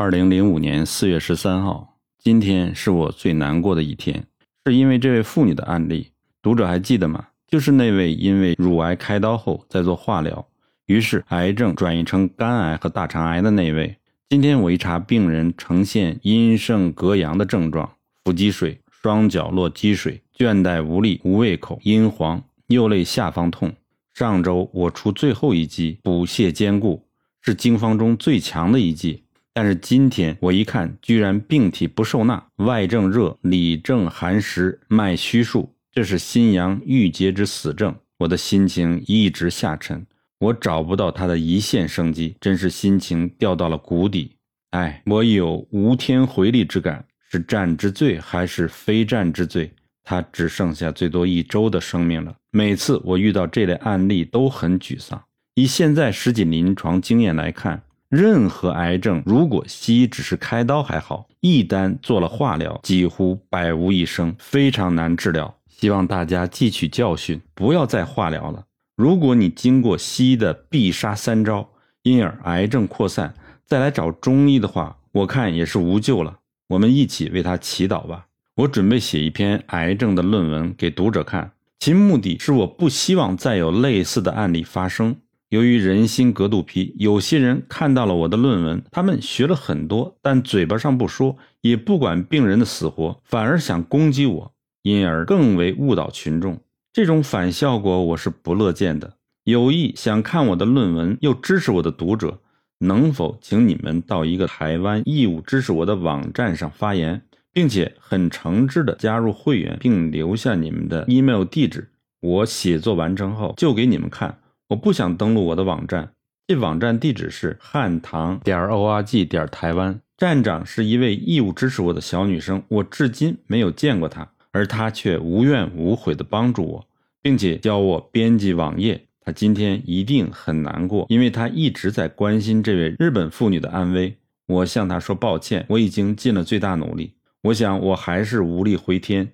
二零零五年四月十三号，今天是我最难过的一天，是因为这位妇女的案例。读者还记得吗？就是那位因为乳癌开刀后在做化疗，于是癌症转移成肝癌和大肠癌的那位。今天我一查，病人呈现阴盛格阳的症状：腹积水、双脚落积水、倦怠无力、无胃口、阴黄、右肋下方痛。上周我出最后一剂补泻兼顾，是经方中最强的一剂。但是今天我一看，居然病体不受纳，外症热，里症寒实，脉虚数，这是心阳郁结之死症。我的心情一直下沉，我找不到他的一线生机，真是心情掉到了谷底。哎，我有无天回力之感，是战之罪还是非战之罪？他只剩下最多一周的生命了。每次我遇到这类案例都很沮丧。以现在实际临床经验来看。任何癌症，如果西医只是开刀还好，一旦做了化疗，几乎百无一生，非常难治疗。希望大家汲取教训，不要再化疗了。如果你经过西医的必杀三招，因而癌症扩散，再来找中医的话，我看也是无救了。我们一起为他祈祷吧。我准备写一篇癌症的论文给读者看，其目的是我不希望再有类似的案例发生。由于人心隔肚皮，有些人看到了我的论文，他们学了很多，但嘴巴上不说，也不管病人的死活，反而想攻击我，因而更为误导群众。这种反效果我是不乐见的。有意想看我的论文又支持我的读者，能否请你们到一个台湾义务支持我的网站上发言，并且很诚挚的加入会员，并留下你们的 email 地址，我写作完成后就给你们看。我不想登录我的网站，这网站地址是汉唐点 org 点台湾。站长是一位义务支持我的小女生，我至今没有见过她，而她却无怨无悔地帮助我，并且教我编辑网页。她今天一定很难过，因为她一直在关心这位日本妇女的安危。我向她说抱歉，我已经尽了最大努力。我想我还是无力回天。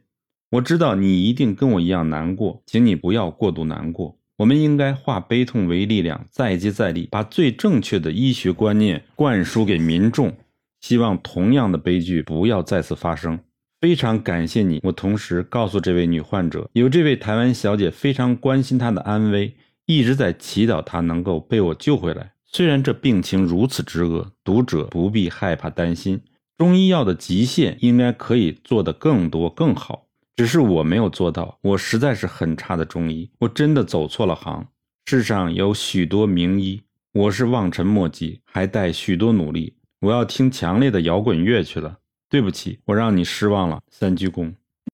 我知道你一定跟我一样难过，请你不要过度难过。我们应该化悲痛为力量，再接再厉，把最正确的医学观念灌输给民众。希望同样的悲剧不要再次发生。非常感谢你。我同时告诉这位女患者，有这位台湾小姐非常关心她的安危，一直在祈祷她能够被我救回来。虽然这病情如此之恶，读者不必害怕担心。中医药的极限应该可以做得更多更好。只是我没有做到，我实在是很差的中医，我真的走错了行。世上有许多名医，我是望尘莫及，还带许多努力。我要听强烈的摇滚乐去了。对不起，我让你失望了，三鞠躬。